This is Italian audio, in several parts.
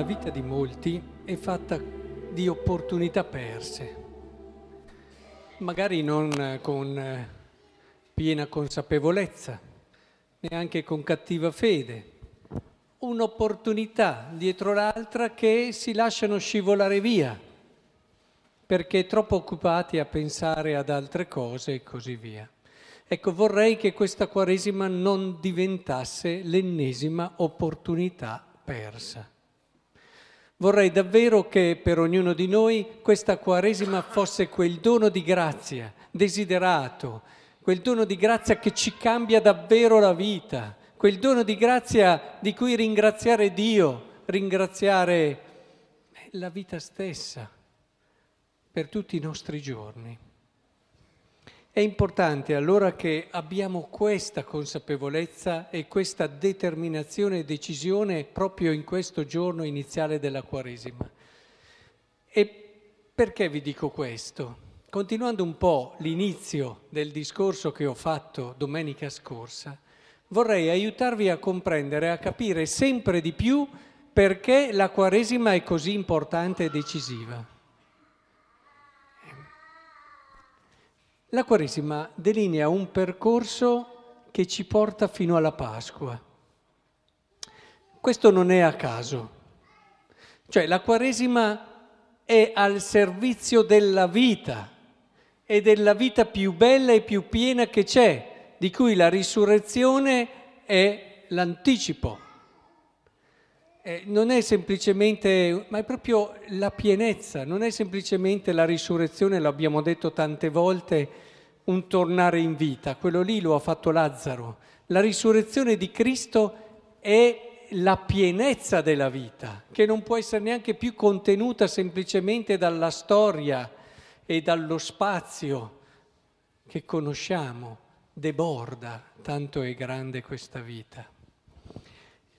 la vita di molti è fatta di opportunità perse, magari non con piena consapevolezza, neanche con cattiva fede, un'opportunità dietro l'altra che si lasciano scivolare via, perché troppo occupati a pensare ad altre cose e così via. Ecco, vorrei che questa Quaresima non diventasse l'ennesima opportunità persa. Vorrei davvero che per ognuno di noi questa Quaresima fosse quel dono di grazia desiderato, quel dono di grazia che ci cambia davvero la vita, quel dono di grazia di cui ringraziare Dio, ringraziare la vita stessa per tutti i nostri giorni. È importante allora che abbiamo questa consapevolezza e questa determinazione e decisione proprio in questo giorno iniziale della Quaresima. E perché vi dico questo? Continuando un po' l'inizio del discorso che ho fatto domenica scorsa, vorrei aiutarvi a comprendere, a capire sempre di più perché la Quaresima è così importante e decisiva. La Quaresima delinea un percorso che ci porta fino alla Pasqua. Questo non è a caso. Cioè la Quaresima è al servizio della vita e della vita più bella e più piena che c'è, di cui la risurrezione è l'anticipo. Eh, non è semplicemente, ma è proprio la pienezza, non è semplicemente la risurrezione, l'abbiamo detto tante volte, un tornare in vita, quello lì lo ha fatto Lazzaro. La risurrezione di Cristo è la pienezza della vita, che non può essere neanche più contenuta semplicemente dalla storia e dallo spazio che conosciamo, deborda, tanto è grande questa vita.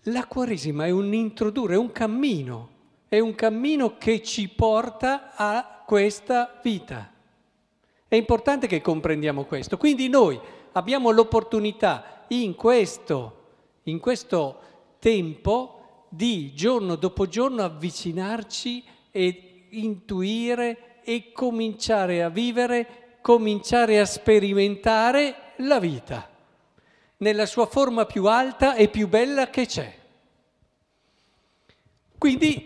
La Quaresima è un introdurre, è un cammino, è un cammino che ci porta a questa vita. È importante che comprendiamo questo. Quindi noi abbiamo l'opportunità in questo, in questo tempo di giorno dopo giorno avvicinarci e intuire e cominciare a vivere, cominciare a sperimentare la vita nella sua forma più alta e più bella che c'è. Quindi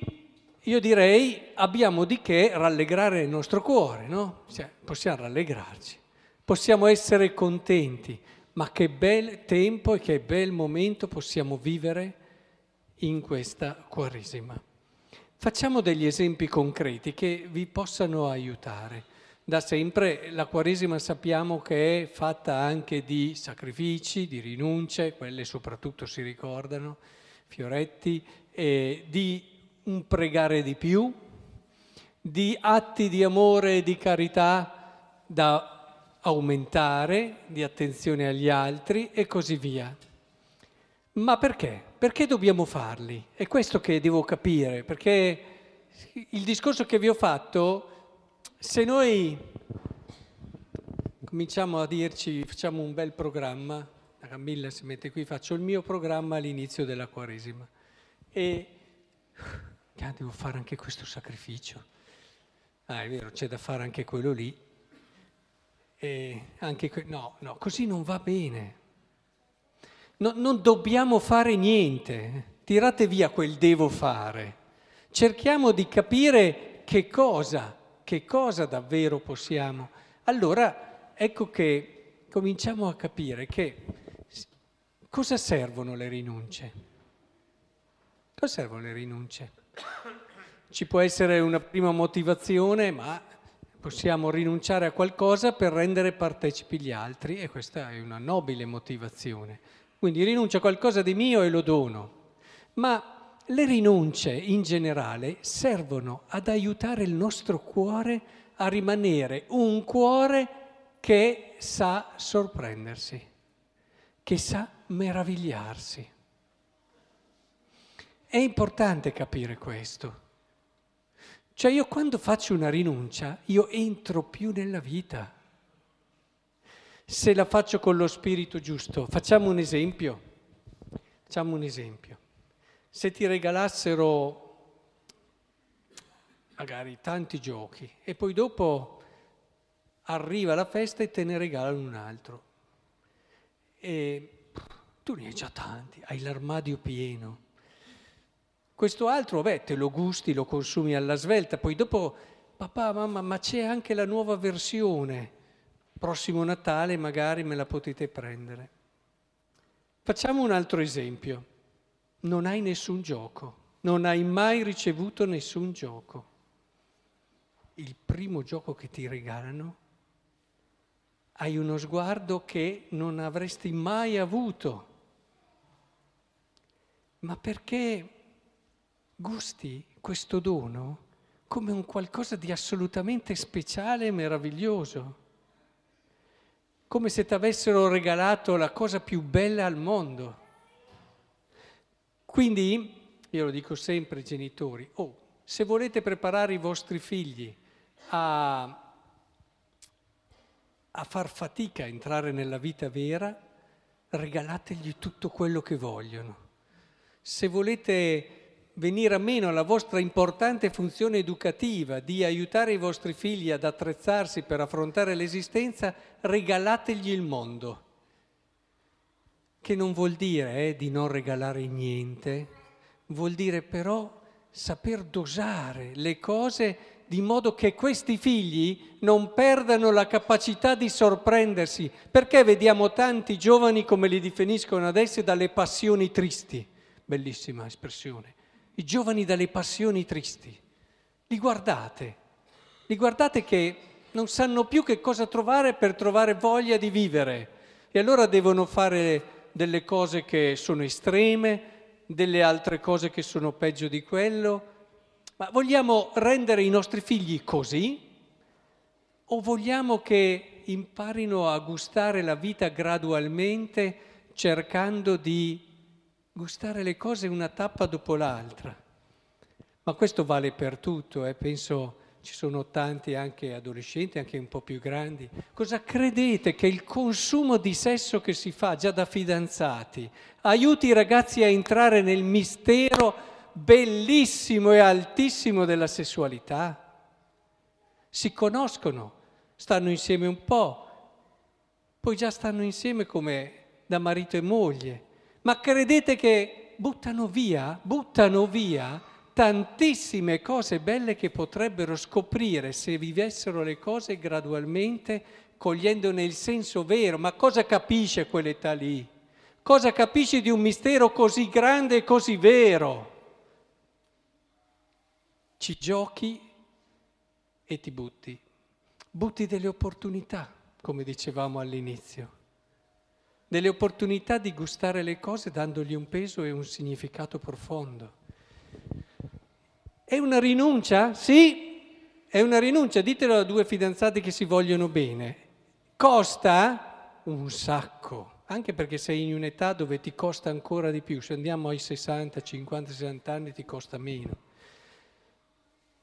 io direi abbiamo di che rallegrare il nostro cuore, no? Cioè, possiamo rallegrarci, possiamo essere contenti, ma che bel tempo e che bel momento possiamo vivere in questa Quaresima. Facciamo degli esempi concreti che vi possano aiutare. Da sempre la Quaresima sappiamo che è fatta anche di sacrifici, di rinunce, quelle soprattutto si ricordano, Fioretti, e di un pregare di più, di atti di amore e di carità da aumentare, di attenzione agli altri e così via. Ma perché? Perché dobbiamo farli? È questo che devo capire, perché il discorso che vi ho fatto se noi cominciamo a dirci, facciamo un bel programma, la Camilla si mette qui, faccio il mio programma all'inizio della Quaresima e ah, devo fare anche questo sacrificio. Ah, è vero, c'è da fare anche quello lì. Anche que- no, no, così non va bene. No, non dobbiamo fare niente. Tirate via quel devo fare. Cerchiamo di capire che cosa che cosa davvero possiamo. Allora ecco che cominciamo a capire che cosa servono le rinunce. Cosa servono le rinunce? Ci può essere una prima motivazione, ma possiamo rinunciare a qualcosa per rendere partecipi gli altri e questa è una nobile motivazione. Quindi rinuncio a qualcosa di mio e lo dono. Ma le rinunce in generale servono ad aiutare il nostro cuore a rimanere un cuore che sa sorprendersi, che sa meravigliarsi. È importante capire questo. Cioè io quando faccio una rinuncia, io entro più nella vita. Se la faccio con lo spirito giusto, facciamo un esempio. Facciamo un esempio se ti regalassero magari tanti giochi, e poi dopo arriva la festa e te ne regalano un altro. E tu ne hai già tanti, hai l'armadio pieno. Questo altro, beh, te lo gusti, lo consumi alla svelta, poi dopo, papà, mamma, ma c'è anche la nuova versione. Prossimo Natale magari me la potete prendere. Facciamo un altro esempio. Non hai nessun gioco, non hai mai ricevuto nessun gioco. Il primo gioco che ti regalano hai uno sguardo che non avresti mai avuto. Ma perché gusti questo dono come un qualcosa di assolutamente speciale e meraviglioso? Come se ti avessero regalato la cosa più bella al mondo. Quindi, io lo dico sempre ai genitori, oh, se volete preparare i vostri figli a a far fatica a entrare nella vita vera, regalategli tutto quello che vogliono. Se volete venire a meno alla vostra importante funzione educativa di aiutare i vostri figli ad attrezzarsi per affrontare l'esistenza, regalategli il mondo. Che non vuol dire eh, di non regalare niente, vuol dire però saper dosare le cose di modo che questi figli non perdano la capacità di sorprendersi, perché vediamo tanti giovani come li definiscono adesso dalle passioni tristi. Bellissima espressione. I giovani dalle passioni tristi. Li guardate, li guardate che non sanno più che cosa trovare per trovare voglia di vivere e allora devono fare delle cose che sono estreme, delle altre cose che sono peggio di quello ma vogliamo rendere i nostri figli così o vogliamo che imparino a gustare la vita gradualmente cercando di gustare le cose una tappa dopo l'altra? Ma questo vale per tutto, eh? penso ci sono tanti anche adolescenti, anche un po' più grandi. Cosa credete che il consumo di sesso che si fa già da fidanzati aiuti i ragazzi a entrare nel mistero bellissimo e altissimo della sessualità. Si conoscono, stanno insieme un po', poi già stanno insieme come da marito e moglie. Ma credete che buttano via, buttano via tantissime cose belle che potrebbero scoprire se vivessero le cose gradualmente, cogliendone il senso vero. Ma cosa capisce quell'età lì? Cosa capisci di un mistero così grande e così vero? ci giochi e ti butti. Butti delle opportunità, come dicevamo all'inizio, delle opportunità di gustare le cose dandogli un peso e un significato profondo. È una rinuncia? Sì, è una rinuncia. Ditelo a due fidanzati che si vogliono bene. Costa un sacco, anche perché sei in un'età dove ti costa ancora di più. Se andiamo ai 60, 50, 60 anni ti costa meno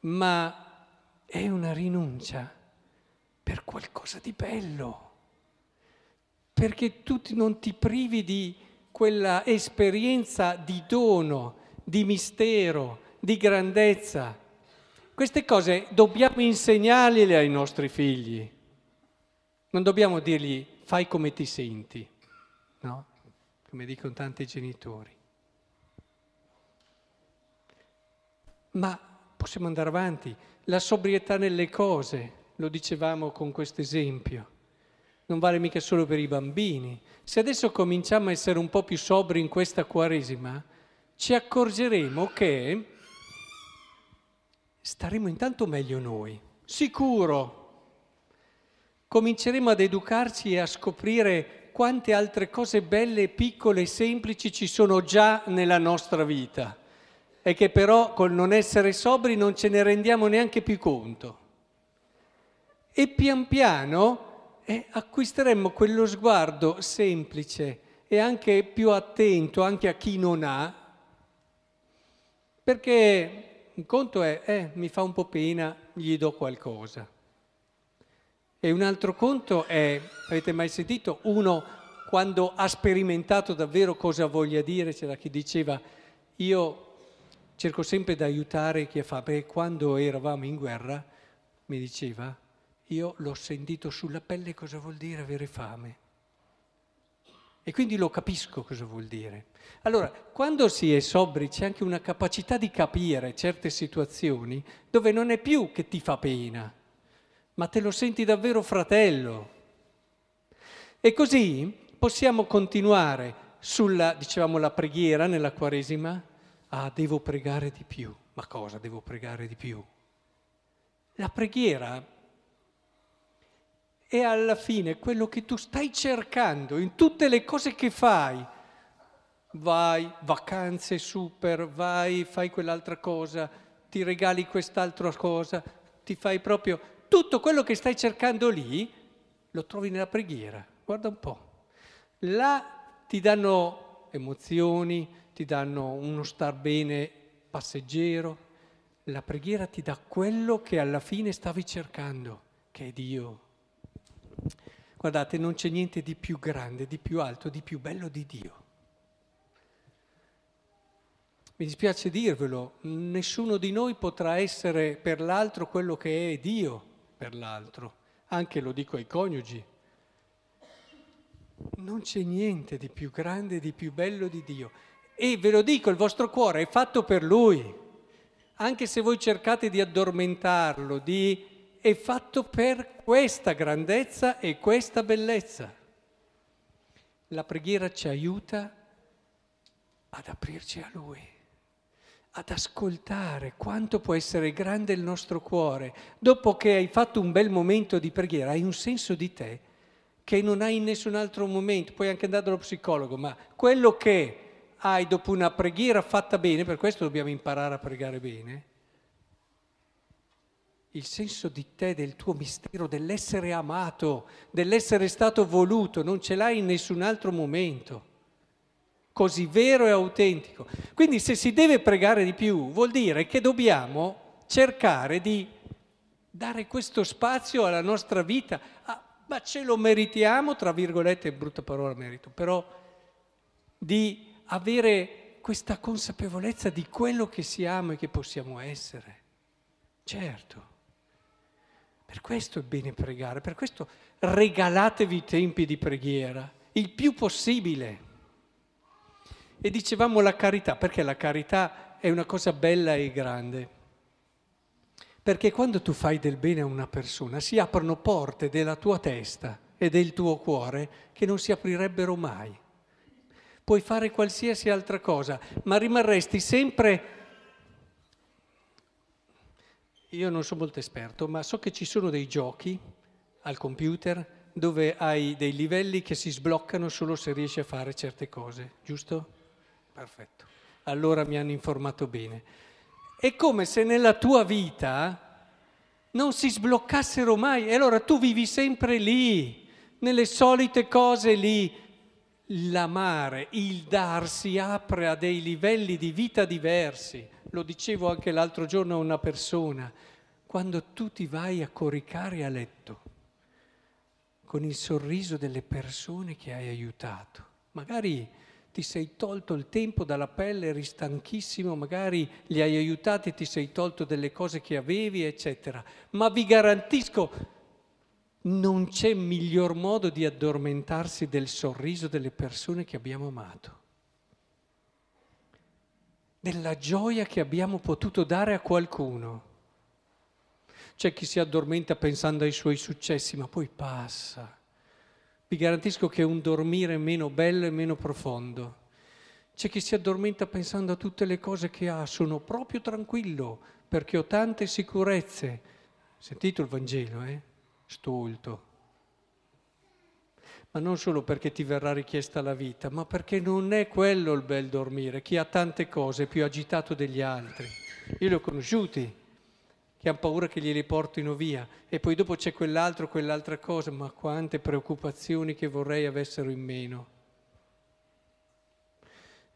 ma è una rinuncia per qualcosa di bello, perché tu non ti privi di quella esperienza di dono, di mistero, di grandezza. Queste cose dobbiamo insegnarle ai nostri figli. Non dobbiamo dirgli fai come ti senti, no? Come dicono tanti genitori. Ma possiamo andare avanti. La sobrietà nelle cose, lo dicevamo con questo esempio, non vale mica solo per i bambini. Se adesso cominciamo a essere un po' più sobri in questa Quaresima, ci accorgeremo che staremo intanto meglio noi, sicuro. Cominceremo ad educarci e a scoprire quante altre cose belle, piccole e semplici ci sono già nella nostra vita e che però col non essere sobri non ce ne rendiamo neanche più conto. E pian piano eh, acquisteremmo quello sguardo semplice e anche più attento anche a chi non ha, perché un conto è, eh, mi fa un po' pena, gli do qualcosa. E un altro conto è, avete mai sentito, uno quando ha sperimentato davvero cosa voglia dire, c'era chi diceva, io cerco sempre di aiutare chi fa, perché quando eravamo in guerra mi diceva, io l'ho sentito sulla pelle cosa vuol dire avere fame. E quindi lo capisco cosa vuol dire. Allora, quando si è sobri c'è anche una capacità di capire certe situazioni dove non è più che ti fa pena, ma te lo senti davvero fratello. E così possiamo continuare sulla, dicevamo, la preghiera nella Quaresima. Ah, devo pregare di più. Ma cosa devo pregare di più? La preghiera è alla fine quello che tu stai cercando in tutte le cose che fai. Vai, vacanze super, vai, fai quell'altra cosa, ti regali quest'altra cosa, ti fai proprio tutto quello che stai cercando lì, lo trovi nella preghiera. Guarda un po'. Là ti danno emozioni, ti danno uno star bene passeggero. La preghiera ti dà quello che alla fine stavi cercando, che è Dio. Guardate, non c'è niente di più grande, di più alto, di più bello di Dio. Mi dispiace dirvelo, nessuno di noi potrà essere per l'altro quello che è Dio per l'altro, anche lo dico ai coniugi. Non c'è niente di più grande, di più bello di Dio. E ve lo dico, il vostro cuore è fatto per Lui. Anche se voi cercate di addormentarlo, di è fatto per questa grandezza e questa bellezza. La preghiera ci aiuta ad aprirci a Lui, ad ascoltare quanto può essere grande il nostro cuore. Dopo che hai fatto un bel momento di preghiera, hai un senso di te che non hai in nessun altro momento, puoi anche andare dallo psicologo, ma quello che hai dopo una preghiera fatta bene, per questo dobbiamo imparare a pregare bene, il senso di te, del tuo mistero, dell'essere amato, dell'essere stato voluto, non ce l'hai in nessun altro momento. Così vero e autentico. Quindi se si deve pregare di più, vuol dire che dobbiamo cercare di dare questo spazio alla nostra vita. Ah, ma ce lo meritiamo, tra virgolette, brutta parola merito, però di avere questa consapevolezza di quello che siamo e che possiamo essere. Certo. Per questo è bene pregare, per questo regalatevi tempi di preghiera, il più possibile. E dicevamo la carità, perché la carità è una cosa bella e grande. Perché quando tu fai del bene a una persona si aprono porte della tua testa e del tuo cuore che non si aprirebbero mai. Puoi fare qualsiasi altra cosa, ma rimarresti sempre io non sono molto esperto, ma so che ci sono dei giochi al computer dove hai dei livelli che si sbloccano solo se riesci a fare certe cose, giusto? Perfetto. Allora mi hanno informato bene. È come se nella tua vita non si sbloccassero mai e allora tu vivi sempre lì, nelle solite cose lì. L'amare, il dar si apre a dei livelli di vita diversi lo dicevo anche l'altro giorno a una persona, quando tu ti vai a coricare a letto con il sorriso delle persone che hai aiutato, magari ti sei tolto il tempo dalla pelle, eri stanchissimo, magari li hai aiutati ti sei tolto delle cose che avevi, eccetera. Ma vi garantisco, non c'è miglior modo di addormentarsi del sorriso delle persone che abbiamo amato della gioia che abbiamo potuto dare a qualcuno. C'è chi si addormenta pensando ai suoi successi, ma poi passa. Vi garantisco che è un dormire meno bello e meno profondo. C'è chi si addormenta pensando a tutte le cose che ha, sono proprio tranquillo perché ho tante sicurezze. Sentito il Vangelo, eh? Stolto ma non solo perché ti verrà richiesta la vita, ma perché non è quello il bel dormire. Chi ha tante cose è più agitato degli altri. Io li ho conosciuti, che hanno paura che glieli portino via, e poi dopo c'è quell'altro, quell'altra cosa, ma quante preoccupazioni che vorrei avessero in meno.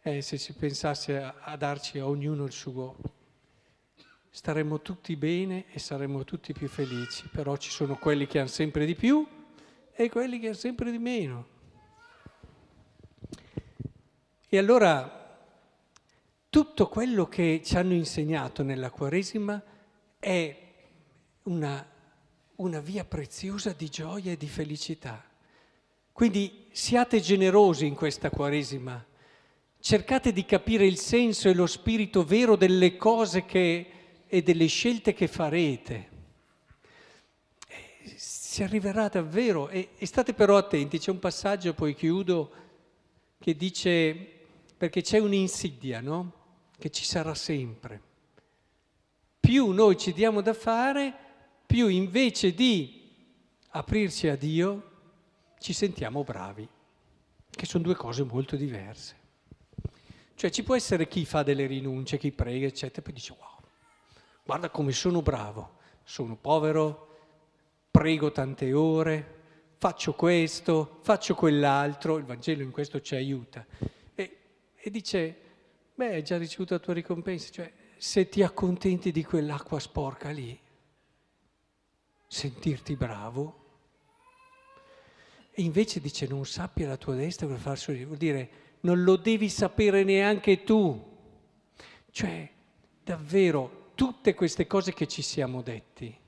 Eh, se si pensasse a, a darci a ognuno il suo, staremmo tutti bene e saremmo tutti più felici, però ci sono quelli che hanno sempre di più e quelli che hanno sempre di meno. E allora tutto quello che ci hanno insegnato nella Quaresima è una, una via preziosa di gioia e di felicità. Quindi siate generosi in questa Quaresima, cercate di capire il senso e lo spirito vero delle cose che, e delle scelte che farete. Si arriverà davvero, e, e state però attenti, c'è un passaggio, poi chiudo, che dice, perché c'è un'insidia, no? Che ci sarà sempre. Più noi ci diamo da fare, più invece di aprirci a Dio, ci sentiamo bravi, che sono due cose molto diverse. Cioè ci può essere chi fa delle rinunce, chi prega, eccetera, poi dice wow, guarda come sono bravo, sono povero, prego tante ore, faccio questo, faccio quell'altro, il Vangelo in questo ci aiuta. E, e dice, beh, hai già ricevuto la tua ricompensa, cioè se ti accontenti di quell'acqua sporca lì, sentirti bravo, e invece dice non sappia la tua destra per far vuol dire non lo devi sapere neanche tu. Cioè, davvero, tutte queste cose che ci siamo detti,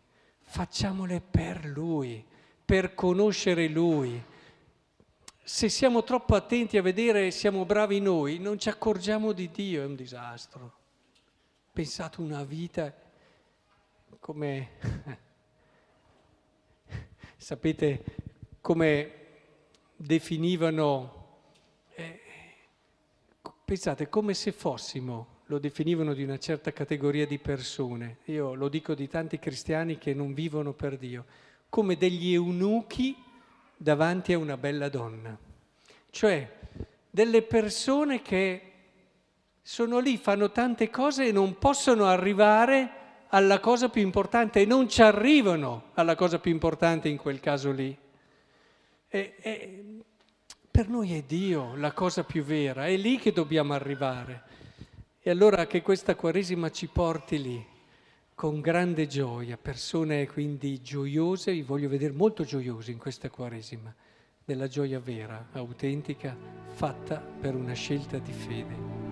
facciamole per Lui, per conoscere Lui. Se siamo troppo attenti a vedere siamo bravi noi, non ci accorgiamo di Dio, è un disastro. Pensate una vita come... Sapete come definivano, eh, pensate, come se fossimo, lo definivano di una certa categoria di persone, io lo dico di tanti cristiani che non vivono per Dio, come degli eunuchi davanti a una bella donna, cioè delle persone che sono lì, fanno tante cose e non possono arrivare alla cosa più importante e non ci arrivano alla cosa più importante in quel caso lì. E, e, per noi è Dio la cosa più vera, è lì che dobbiamo arrivare. E allora che questa Quaresima ci porti lì, con grande gioia, persone quindi gioiose, vi voglio vedere molto gioiosi in questa Quaresima, della gioia vera, autentica, fatta per una scelta di fede.